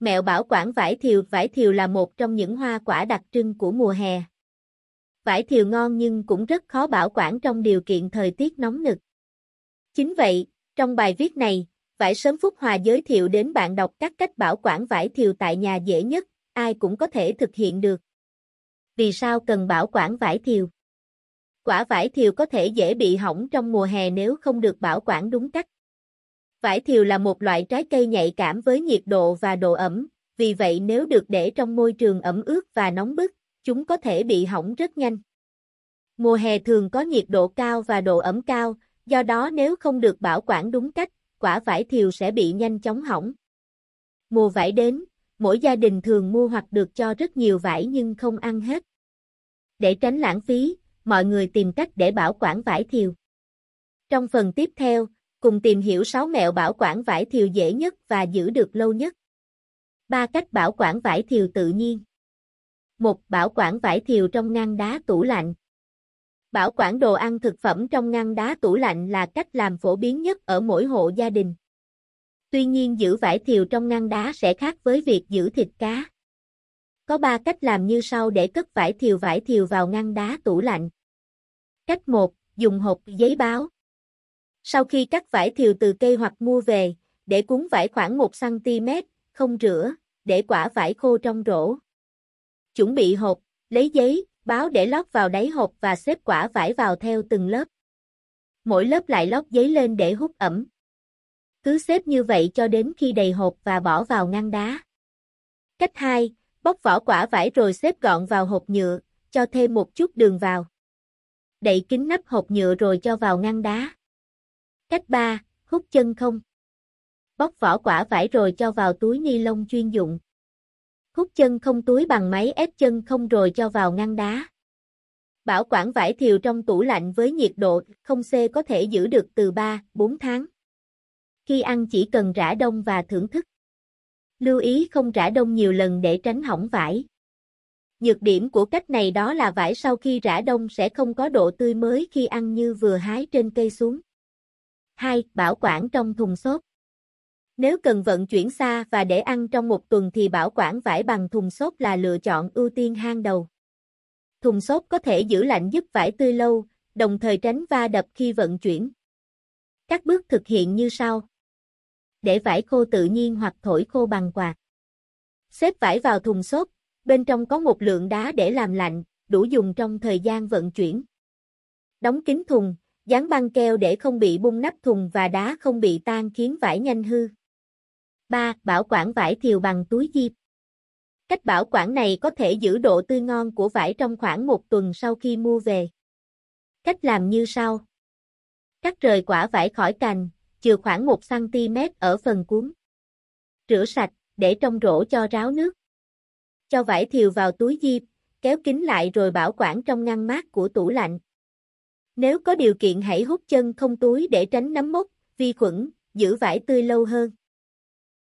Mẹo bảo quản vải thiều Vải thiều là một trong những hoa quả đặc trưng của mùa hè. Vải thiều ngon nhưng cũng rất khó bảo quản trong điều kiện thời tiết nóng nực. Chính vậy, trong bài viết này, Vải Sớm Phúc Hòa giới thiệu đến bạn đọc các cách bảo quản vải thiều tại nhà dễ nhất, ai cũng có thể thực hiện được. Vì sao cần bảo quản vải thiều? Quả vải thiều có thể dễ bị hỏng trong mùa hè nếu không được bảo quản đúng cách. Vải thiều là một loại trái cây nhạy cảm với nhiệt độ và độ ẩm, vì vậy nếu được để trong môi trường ẩm ướt và nóng bức, chúng có thể bị hỏng rất nhanh. Mùa hè thường có nhiệt độ cao và độ ẩm cao, do đó nếu không được bảo quản đúng cách, quả vải thiều sẽ bị nhanh chóng hỏng. Mùa vải đến, mỗi gia đình thường mua hoặc được cho rất nhiều vải nhưng không ăn hết. Để tránh lãng phí, mọi người tìm cách để bảo quản vải thiều. Trong phần tiếp theo, cùng tìm hiểu 6 mẹo bảo quản vải thiều dễ nhất và giữ được lâu nhất. 3 cách bảo quản vải thiều tự nhiên. 1. Bảo quản vải thiều trong ngăn đá tủ lạnh. Bảo quản đồ ăn thực phẩm trong ngăn đá tủ lạnh là cách làm phổ biến nhất ở mỗi hộ gia đình. Tuy nhiên giữ vải thiều trong ngăn đá sẽ khác với việc giữ thịt cá. Có 3 cách làm như sau để cất vải thiều vải thiều vào ngăn đá tủ lạnh. Cách 1. Dùng hộp giấy báo. Sau khi cắt vải thiều từ cây hoặc mua về, để cuốn vải khoảng 1cm, không rửa, để quả vải khô trong rổ. Chuẩn bị hộp, lấy giấy, báo để lót vào đáy hộp và xếp quả vải vào theo từng lớp. Mỗi lớp lại lót giấy lên để hút ẩm. Cứ xếp như vậy cho đến khi đầy hộp và bỏ vào ngăn đá. Cách 2, bóc vỏ quả vải rồi xếp gọn vào hộp nhựa, cho thêm một chút đường vào. Đậy kín nắp hộp nhựa rồi cho vào ngăn đá. Cách 3, hút chân không. Bóc vỏ quả vải rồi cho vào túi ni lông chuyên dụng. Hút chân không túi bằng máy ép chân không rồi cho vào ngăn đá. Bảo quản vải thiều trong tủ lạnh với nhiệt độ không C có thể giữ được từ 3, 4 tháng. Khi ăn chỉ cần rã đông và thưởng thức. Lưu ý không rã đông nhiều lần để tránh hỏng vải. Nhược điểm của cách này đó là vải sau khi rã đông sẽ không có độ tươi mới khi ăn như vừa hái trên cây xuống. 2. Bảo quản trong thùng xốp. Nếu cần vận chuyển xa và để ăn trong một tuần thì bảo quản vải bằng thùng xốp là lựa chọn ưu tiên hang đầu. Thùng xốp có thể giữ lạnh giúp vải tươi lâu, đồng thời tránh va đập khi vận chuyển. Các bước thực hiện như sau. Để vải khô tự nhiên hoặc thổi khô bằng quạt. Xếp vải vào thùng xốp, bên trong có một lượng đá để làm lạnh, đủ dùng trong thời gian vận chuyển. Đóng kín thùng, dán băng keo để không bị bung nắp thùng và đá không bị tan khiến vải nhanh hư. 3. Bảo quản vải thiều bằng túi diệp. Cách bảo quản này có thể giữ độ tươi ngon của vải trong khoảng một tuần sau khi mua về. Cách làm như sau. Cắt rời quả vải khỏi cành, chừa khoảng 1cm ở phần cuốn. Rửa sạch, để trong rổ cho ráo nước. Cho vải thiều vào túi diệp, kéo kín lại rồi bảo quản trong ngăn mát của tủ lạnh. Nếu có điều kiện hãy hút chân không túi để tránh nấm mốc, vi khuẩn, giữ vải tươi lâu hơn.